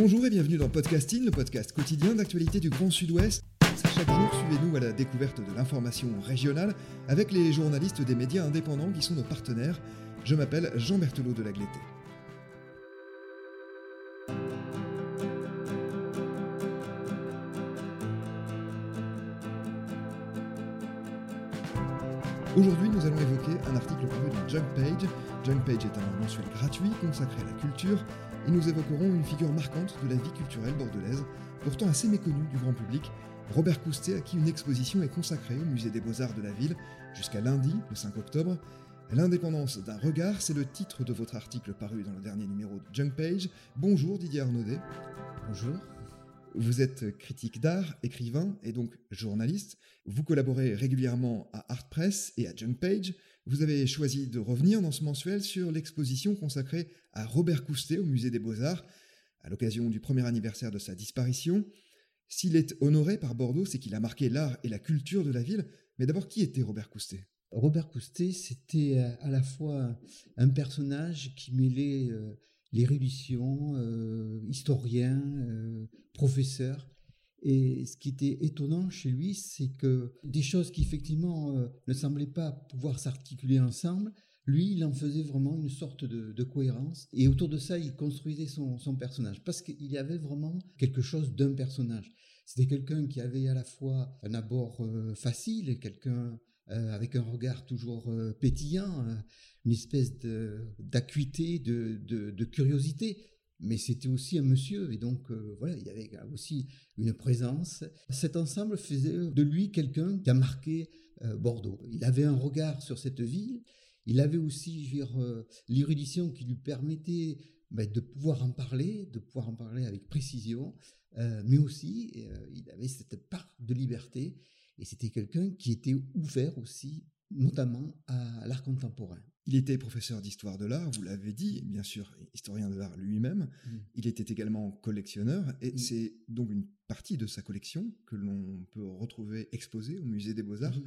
Bonjour et bienvenue dans Podcasting, le podcast quotidien d'actualité du Grand Sud-Ouest. Chaque jour, suivez-nous à la découverte de l'information régionale avec les journalistes des médias indépendants qui sont nos partenaires. Je m'appelle Jean Berthelot de Lagleté. Aujourd'hui, nous allons évoquer un article paru dans Junk Page. Junk Page est un mensuel gratuit consacré à la culture et nous évoquerons une figure marquante de la vie culturelle bordelaise, pourtant assez méconnue du grand public, Robert Coustet, à qui une exposition est consacrée au musée des beaux-arts de la ville jusqu'à lundi, le 5 octobre. L'indépendance d'un regard, c'est le titre de votre article paru dans le dernier numéro de Junk Page. Bonjour Didier Arnaudet. Bonjour. Vous êtes critique d'art, écrivain et donc journaliste. Vous collaborez régulièrement à Art Press et à Junk Page. Vous avez choisi de revenir dans ce mensuel sur l'exposition consacrée à Robert Coustet au Musée des Beaux-Arts, à l'occasion du premier anniversaire de sa disparition. S'il est honoré par Bordeaux, c'est qu'il a marqué l'art et la culture de la ville. Mais d'abord, qui était Robert Coustet? Robert Coustet, c'était à la fois un personnage qui mêlait euh, l'érudition, euh, historien, professeur. Et ce qui était étonnant chez lui, c'est que des choses qui effectivement ne semblaient pas pouvoir s'articuler ensemble, lui, il en faisait vraiment une sorte de, cohérence. Et autour de ça, il construisait son, personnage. Parce qu'il y avait vraiment quelque chose d'un personnage. C'était quelqu'un qui avait à la fois un abord euh, facile, quelqu'un euh, avec un regard toujours euh, pétillant, une espèce d'acuité, de, de, curiosité. Mais c'était aussi un monsieur, et donc voilà, il y avait aussi une présence. Cet ensemble faisait de lui quelqu'un qui a marqué Bordeaux. Il avait un regard sur cette ville, il avait aussi euh, l'érudition qui lui permettait ben, de pouvoir en parler, de pouvoir en parler avec précision, euh, mais aussi euh, il avait cette part de liberté et c'était quelqu'un qui était ouvert aussi, notamment à l'art contemporain. Il était professeur d'histoire de l'art, vous l'avez dit, bien sûr, historien de l'art lui-même. Mm. Il était également collectionneur, et mm. c'est donc une partie de sa collection que l'on peut retrouver exposée au Musée des Beaux-Arts. Mm.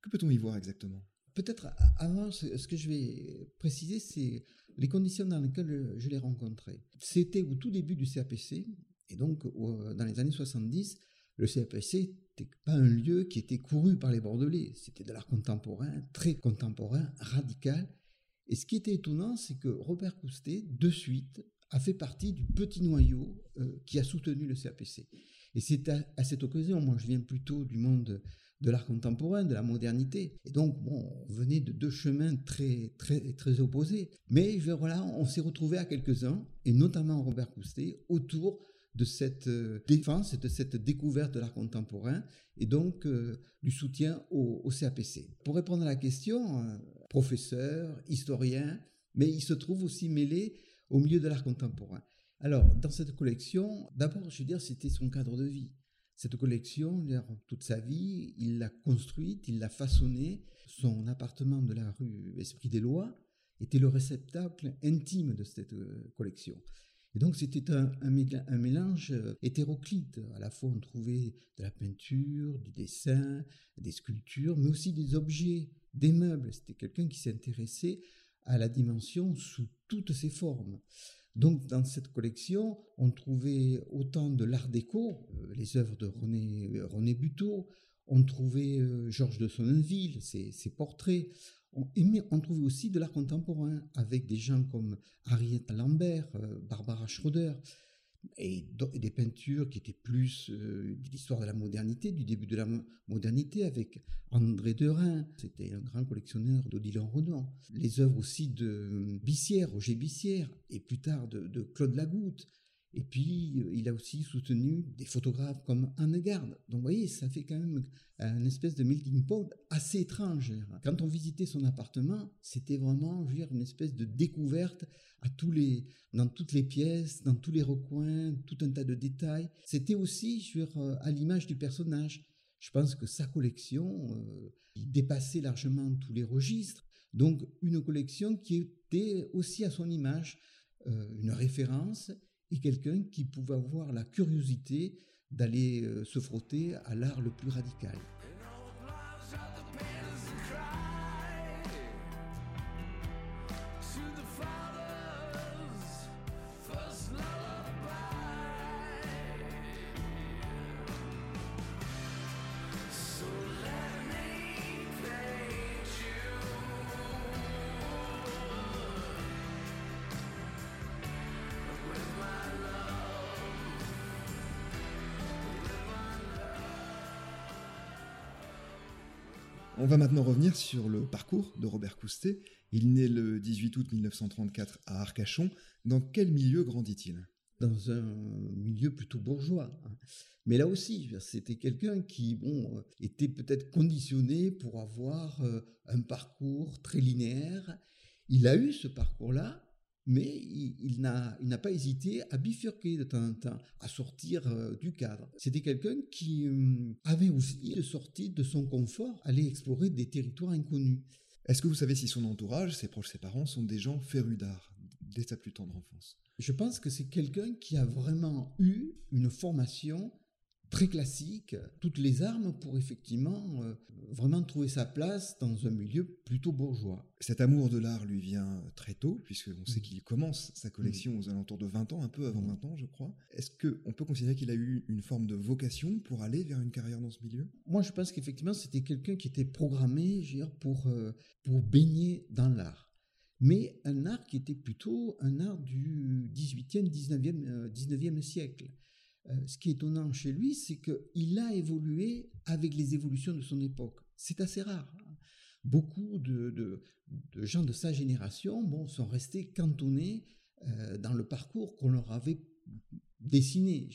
Que peut-on y voir exactement? Peut-être avant, ce que je vais préciser, c'est les conditions dans lesquelles je l'ai rencontré. C'était au tout début du CAPC, et donc dans les années 70, le CAPC n'était pas un lieu qui était couru par les Bordelais. C'était de l'art contemporain, très contemporain, radical. Et ce qui était étonnant, c'est que Robert Coustet, de suite, a fait partie du petit noyau euh, qui a soutenu le CAPC. Et c'est à, cette occasion, moi je viens plutôt du monde de l'art contemporain, de la modernité. Et donc, on venait de deux chemins très, très, très opposés. Mais voilà, on s'est retrouvés à quelques-uns, et notamment Robert Coustet, autour de cette euh, défense et de cette découverte de l'art contemporain, et donc euh, du soutien au, CAPC. Pour répondre à la question, euh, professeur, historien, mais il se trouve aussi mêlé au milieu de l'art contemporain. Alors, dans cette collection, d'abord, je veux dire, c'était son cadre de vie. Cette collection, toute sa vie, il l'a construite, il l'a façonnée. Son appartement de la rue Esprit des Lois était le réceptacle intime de cette collection. Et donc c'était un, mélange euh, hétéroclite. À la fois on trouvait de la peinture, du dessin, des sculptures, mais aussi des objets, des meubles. C'était quelqu'un qui s'intéressait à la dimension sous toutes ses formes. Donc dans cette collection, on trouvait autant de l'art déco, euh, les œuvres de René, euh, Buteau, on trouvait Georges de Sonnenville, ses, portraits, on, on trouvait aussi de l'art contemporain avec des gens comme Harriet Lambert, Barbara Schroeder et des peintures qui étaient plus euh, de l'histoire de la modernité, du début de la modernité, avec André Derain, c'était un grand collectionneur d'Odilon Renan. Les œuvres aussi de Bissière, Roger Bissière, et plus tard de, Claude Lagoutte. Et puis, euh, il a aussi soutenu des photographes comme Anne Garde. Donc, vous voyez, ça fait quand même une espèce de melting pot assez étrange. Quand on visitait son appartement, c'était vraiment je veux dire, une espèce de découverte à tous les, dans toutes les pièces, dans tous les recoins, tout un tas de détails. C'était aussi je veux dire, euh, à l'image du personnage. Je pense que sa collection euh, dépassait largement tous les registres. Donc, une collection qui était aussi à son image, une référence et quelqu'un qui pouvait avoir la curiosité d'aller euh, se frotter à l'art le plus radical. On va maintenant revenir sur le parcours de Robert Coustet. Il naît le 18 août 1934 à Arcachon. Dans quel milieu grandit-il? Dans un milieu plutôt bourgeois. Mais là aussi, c'était quelqu'un qui bon, était peut-être conditionné pour avoir euh, un parcours très linéaire. Il a eu ce parcours-là, mais il, n'a pas hésité à bifurquer de temps en temps, à sortir euh, du cadre. C'était quelqu'un qui euh, avait aussi sorti de son confort, aller explorer des territoires inconnus. Est-ce que vous savez si son entourage, ses proches, ses parents sont des gens férus d'art dès sa plus tendre enfance? Je pense que c'est quelqu'un qui a vraiment eu une formation très classique, toutes les armes pour effectivement euh, vraiment trouver sa place dans un milieu plutôt bourgeois. Cet amour de l'art lui vient très tôt, puisqu'on sait mm. qu'il commence sa collection aux alentours de 20 ans, un peu avant 20 mm. ans, je crois. Est-ce qu'on peut considérer qu'il a eu une forme de vocation pour aller vers une carrière dans ce milieu? Moi, je pense qu'effectivement, c'était quelqu'un qui était programmé pour, euh, pour baigner dans l'art mais un art qui était plutôt un art du 18e, 19e, 19e siècle. Euh, ce qui est étonnant chez lui, c'est qu'il a évolué avec les évolutions de son époque. C'est assez rare. Hein. Beaucoup de, gens de sa génération bon, sont restés cantonnés euh, dans le parcours qu'on leur avait dessiné.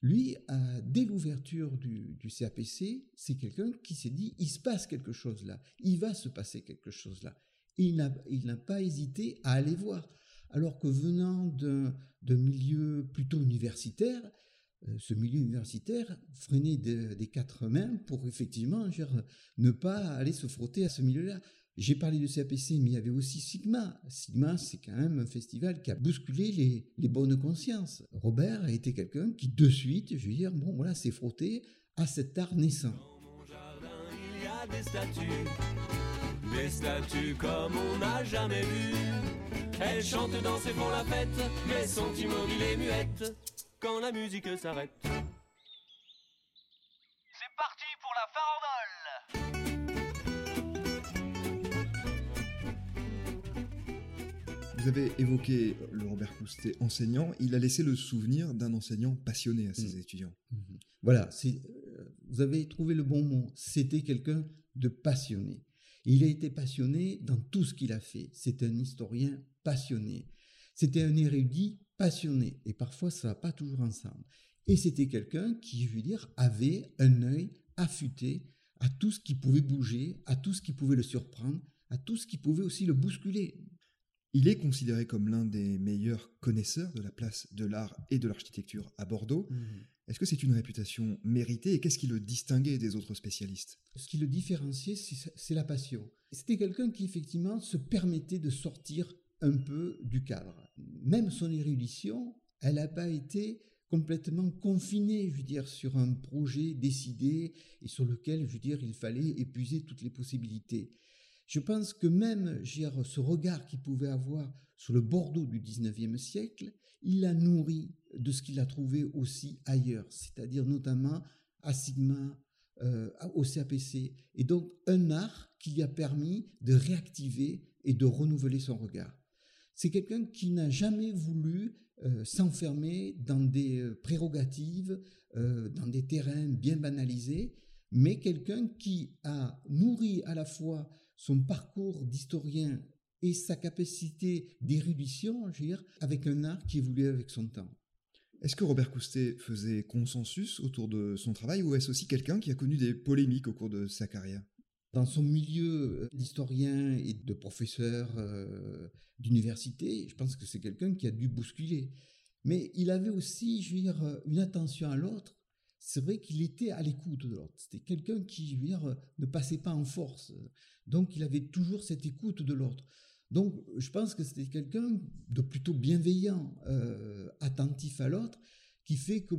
Lui, dès l'ouverture du, du, CAPC, c'est quelqu'un qui s'est dit, il se passe quelque chose là, il va se passer quelque chose là. Et il n'a pas hésité à aller voir alors que venant d'un milieu plutôt universitaire, euh, ce milieu universitaire freinait des quatre mains pour effectivement ne pas aller se frotter à ce milieu-là. J'ai parlé de CAPC, mais il y avait aussi Sigma. Sigma, c'est quand même un festival qui a bousculé les, bonnes consciences. Robert a été quelqu'un qui, de suite, je veux dire, bon, voilà, s'est frotté à cet art naissant. Dans mon jardin, il y a des statues, des statues comme on n'a jamais vu. Elle chante, dans ses font la fête, mais sont immobiles et muettes quand la musique s'arrête. C'est parti pour la farandole Vous avez évoqué le Robert Coustet enseignant. Il a laissé le souvenir d'un enseignant passionné à ses mmh. étudiants. Mmh. Voilà, euh, vous avez trouvé le bon mot. C'était quelqu'un de passionné. Il a été passionné dans tout ce qu'il a fait. C'est un historien passionné. C'était un érudit passionné. Et parfois, ça va pas toujours ensemble. Et c'était quelqu'un qui, je veux dire, avait un œil affûté à tout ce qui pouvait bouger, à tout ce qui pouvait le surprendre, à tout ce qui pouvait aussi le bousculer. Il est considéré comme l'un des meilleurs connaisseurs de la place de l'art et de l'architecture à Bordeaux. Mmh. Est-ce que c'est une réputation méritée et qu'est-ce qui le distinguait des autres spécialistes? Ce qui le différenciait, c'est la passion. C'était quelqu'un qui effectivement se permettait de sortir un peu du cadre. Même son érudition, elle n'a pas été complètement confinée, je veux dire, sur un projet décidé et sur lequel, je veux dire, il fallait épuiser toutes les possibilités. Je pense que même dire, ce regard qu'il pouvait avoir sur le Bordeaux du XIXe siècle, il l'a nourri de ce qu'il a trouvé aussi ailleurs, c'est-à-dire notamment à Sigma, euh, au CAPC, et donc un art qui lui a permis de réactiver et de renouveler son regard. C'est quelqu'un qui n'a jamais voulu euh, s'enfermer dans des euh, prérogatives, dans des terrains bien banalisés, mais quelqu'un qui a nourri à la fois son parcours d'historien et sa capacité d'érudition, avec un art qui évolue avec son temps. Est-ce que Robert Coustet faisait consensus autour de son travail ou est-ce aussi quelqu'un qui a connu des polémiques au cours de sa carrière? Dans son milieu d'historien et de professeur euh, d'université, je pense que c'est quelqu'un qui a dû bousculer. Mais il avait aussi, je veux dire, une attention à l'autre. C'est vrai qu'il était à l'écoute de l'autre. C'était quelqu'un qui, je veux dire, ne passait pas en force. Donc il avait toujours cette écoute de l'autre. Donc, je pense que c'était quelqu'un de plutôt bienveillant, euh, attentif à l'autre, qui fait que,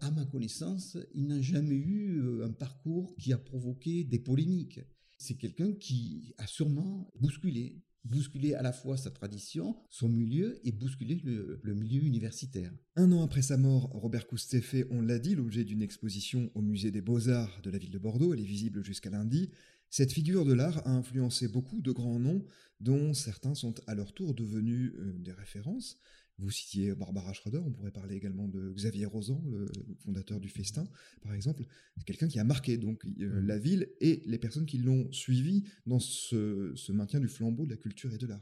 à ma connaissance, il n'a jamais eu euh, un parcours qui a provoqué des polémiques. C'est quelqu'un qui a sûrement bousculé, bousculé à la fois sa tradition, son milieu et bousculé le, milieu universitaire. Un an après sa mort, Robert fait, on l'a dit, l'objet d'une exposition au musée des beaux-arts de la ville de Bordeaux. Elle est visible jusqu'à lundi. Cette figure de l'art a influencé beaucoup de grands noms, dont certains sont à leur tour devenus euh, des références. Vous citiez Barbara Schroeder, on pourrait parler également de Xavier Rosan, le fondateur du Festin, par exemple. C'est quelqu'un qui a marqué donc euh, la ville et les personnes qui l'ont suivi dans ce, ce maintien du flambeau de la culture et de l'art.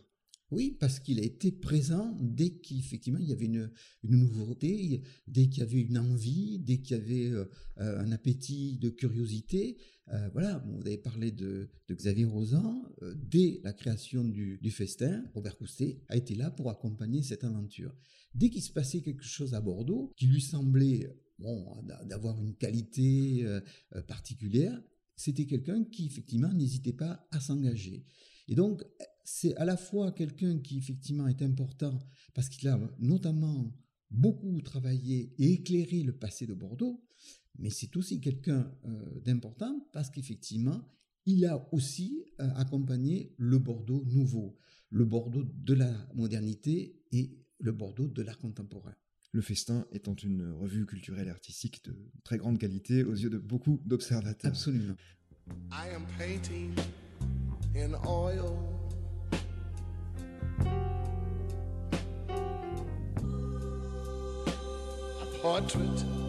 Oui, parce qu'il a été présent dès qu'effectivement il y avait une, une nouveauté, dès qu'il y avait une envie, dès qu'il y avait euh, un appétit de curiosité. Euh, voilà, vous avez parlé de, Xavier Rosan. Euh, dès la création du, du, festin, Robert Coustet a été là pour accompagner cette aventure. Dès qu'il se passait quelque chose à Bordeaux qui lui semblait bon, d'avoir une qualité euh, particulière, c'était quelqu'un qui effectivement n'hésitait pas à s'engager. Et donc, c'est à la fois quelqu'un qui effectivement est important parce qu'il a notamment beaucoup travaillé et éclairé le passé de Bordeaux, mais c'est aussi quelqu'un euh, d'important parce qu'effectivement, il a aussi euh, accompagné le Bordeaux nouveau, le Bordeaux de la modernité et le Bordeaux de l'art contemporain. Le Festin étant une revue culturelle et artistique de très grande qualité aux yeux de beaucoup d'observateurs. Absolument. I am painting in oil. A portrait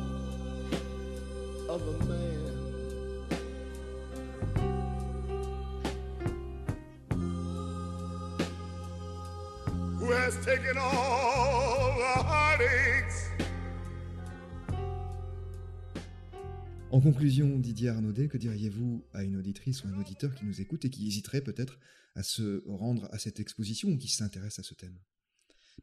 En conclusion, Didier Arnaudet, que diriez-vous à une auditrice ou un auditeur qui nous écoute et qui hésiterait peut-être à se rendre à cette exposition ou qui s'intéresse à ce thème?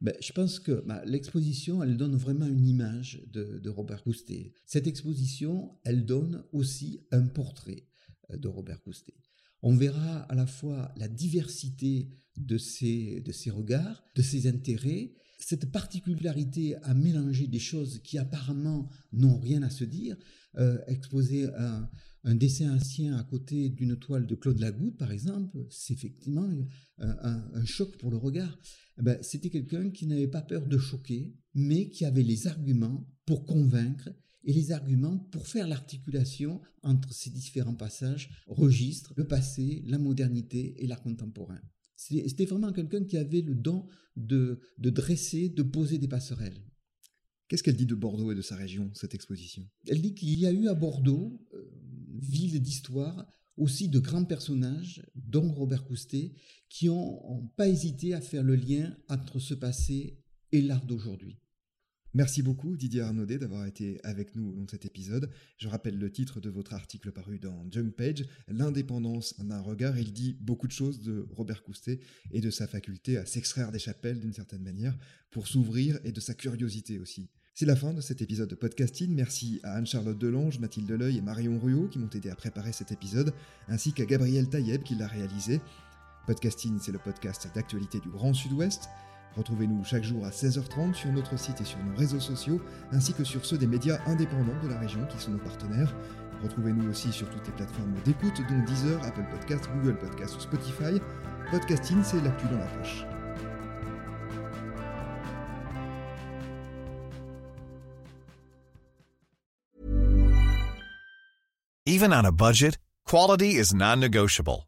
Ben, je pense que bah, l'exposition, elle donne vraiment une image de, Robert Coustet. Cette exposition, elle donne aussi un portrait euh, de Robert Coustet. On verra à la fois la diversité de ses regards, de ses intérêts, cette particularité à mélanger des choses qui apparemment n'ont rien à se dire, euh, exposer un, dessin ancien à côté d'une toile de Claude Lagoutte, par exemple, c'est effectivement un, un, un, choc pour le regard. Eh ben, C'était quelqu'un qui n'avait pas peur de choquer, mais qui avait les arguments pour convaincre et les arguments pour faire l'articulation entre ces différents passages, registres, le passé, la modernité et l'art contemporain. C'était vraiment quelqu'un qui avait le don de, de dresser, de poser des passerelles. Qu'est-ce qu'elle dit de Bordeaux et de sa région, cette exposition? Elle dit qu'il y a eu à Bordeaux, euh, ville d'histoire, aussi de grands personnages, dont Robert Coustet, qui n'ont pas hésité à faire le lien entre ce passé et l'art d'aujourd'hui. Merci beaucoup Didier Arnaudet d'avoir été avec nous au long de cet épisode. Je rappelle le titre de votre article paru dans Junk Page, L'indépendance d'un regard. Il dit beaucoup de choses de Robert Coustet et de sa faculté à s'extraire des chapelles d'une certaine manière pour s'ouvrir et de sa curiosité aussi. C'est la fin de cet épisode de podcasting. Merci à Anne-Charlotte Delange, Mathilde Leuil et Marion Ruot qui m'ont aidé à préparer cet épisode, ainsi qu'à Gabriel Taïeb qui l'a réalisé. Podcasting, c'est le podcast d'actualité du Grand Sud-Ouest. Retrouvez-nous chaque jour à 16h30 sur notre site et sur nos réseaux sociaux, ainsi que sur ceux des médias indépendants de la région qui sont nos partenaires. Retrouvez-nous aussi sur toutes les plateformes d'écoute, dont Deezer, Apple Podcasts, Google Podcasts ou Spotify. Podcasting, c'est l'actu dans la poche. Even on a budget, quality is non-negotiable.